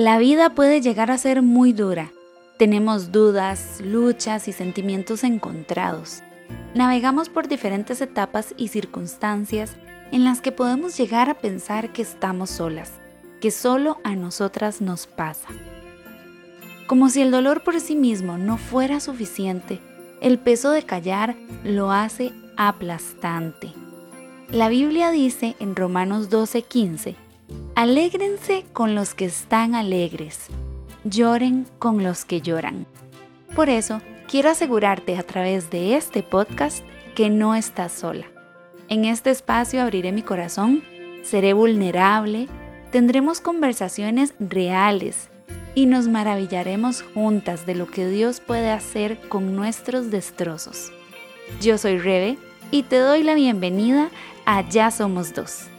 La vida puede llegar a ser muy dura. Tenemos dudas, luchas y sentimientos encontrados. Navegamos por diferentes etapas y circunstancias en las que podemos llegar a pensar que estamos solas, que solo a nosotras nos pasa. Como si el dolor por sí mismo no fuera suficiente, el peso de callar lo hace aplastante. La Biblia dice en Romanos 12:15, Alégrense con los que están alegres, lloren con los que lloran. Por eso, quiero asegurarte a través de este podcast que no estás sola. En este espacio abriré mi corazón, seré vulnerable, tendremos conversaciones reales y nos maravillaremos juntas de lo que Dios puede hacer con nuestros destrozos. Yo soy Rebe y te doy la bienvenida a Ya Somos Dos.